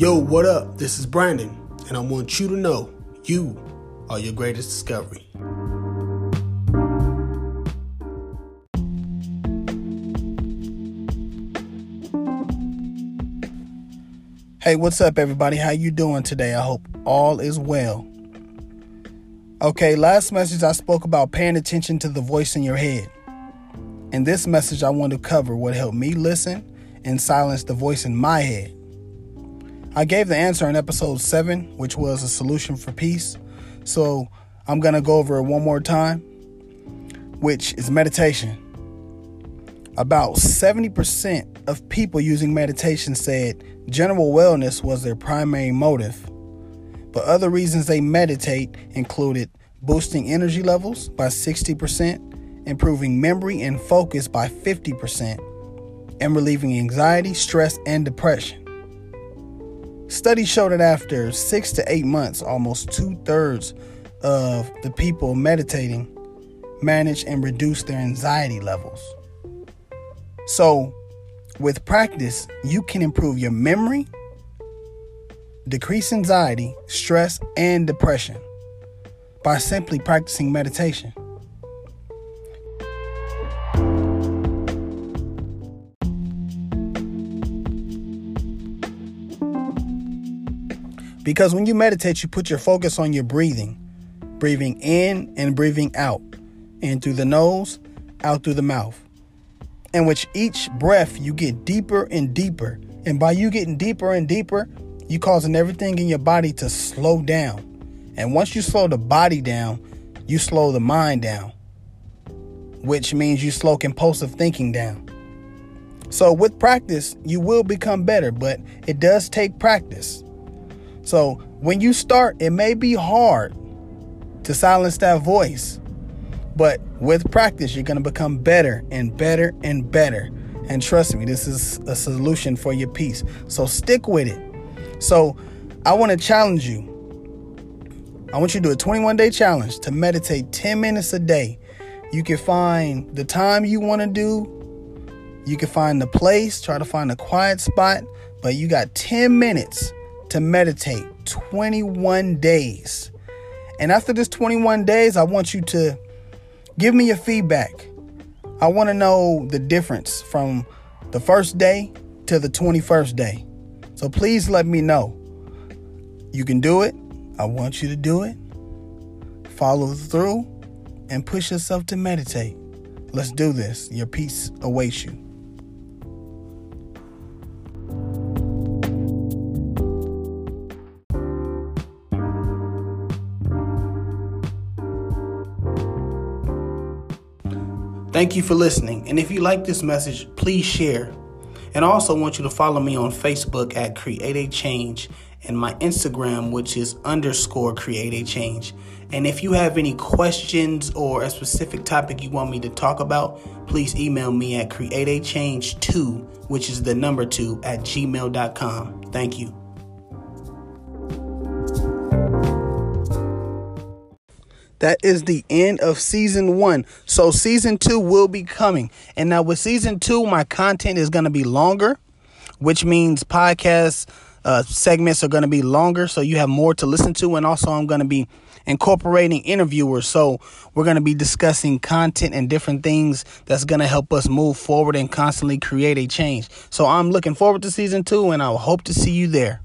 Yo, what up? This is Brandon, and I want you to know you are your greatest discovery. Hey, what's up everybody? How you doing today? I hope all is well. Okay, last message I spoke about paying attention to the voice in your head. In this message I want to cover what helped me listen and silence the voice in my head. I gave the answer in episode 7, which was a solution for peace. So, I'm going to go over it one more time, which is meditation. About 70% of people using meditation said general wellness was their primary motive. But other reasons they meditate included boosting energy levels by 60%, improving memory and focus by 50%, and relieving anxiety, stress, and depression. Studies show that after six to eight months, almost two thirds of the people meditating manage and reduce their anxiety levels. So, with practice, you can improve your memory, decrease anxiety, stress, and depression by simply practicing meditation. Because when you meditate, you put your focus on your breathing, breathing in and breathing out, in through the nose, out through the mouth. And with each breath, you get deeper and deeper. And by you getting deeper and deeper, you causing everything in your body to slow down. And once you slow the body down, you slow the mind down, which means you slow compulsive thinking down. So, with practice, you will become better, but it does take practice. So when you start, it may be hard to silence that voice, but with practice, you're going to become better and better and better. And trust me, this is a solution for your peace. So stick with it. So I want to challenge you. I want you to do a 21 day challenge to meditate 10 minutes a day. You can find the time you want to do. You can find the place, try to find a quiet spot, but you got 10 minutes to meditate 21 days. And after this 21 days, I want you to give me your feedback. I want to know the difference from the first day to the 21st day. So please let me know. You can do it. I want you to do it. Follow through and push yourself to meditate. Let's do this. Your peace awaits you. Thank you for listening. And if you like this message, please share. And I also want you to follow me on Facebook at Create a Change and my Instagram, which is underscore Create a Change. And if you have any questions or a specific topic you want me to talk about, please email me at createachange2, which is the number two, at gmail.com. Thank you. That is the end of season one. So season two will be coming. And now with season two, my content is going to be longer, which means podcast uh, segments are going to be longer. So you have more to listen to. And also, I'm going to be incorporating interviewers. So we're going to be discussing content and different things that's going to help us move forward and constantly create a change. So I'm looking forward to season two, and I hope to see you there.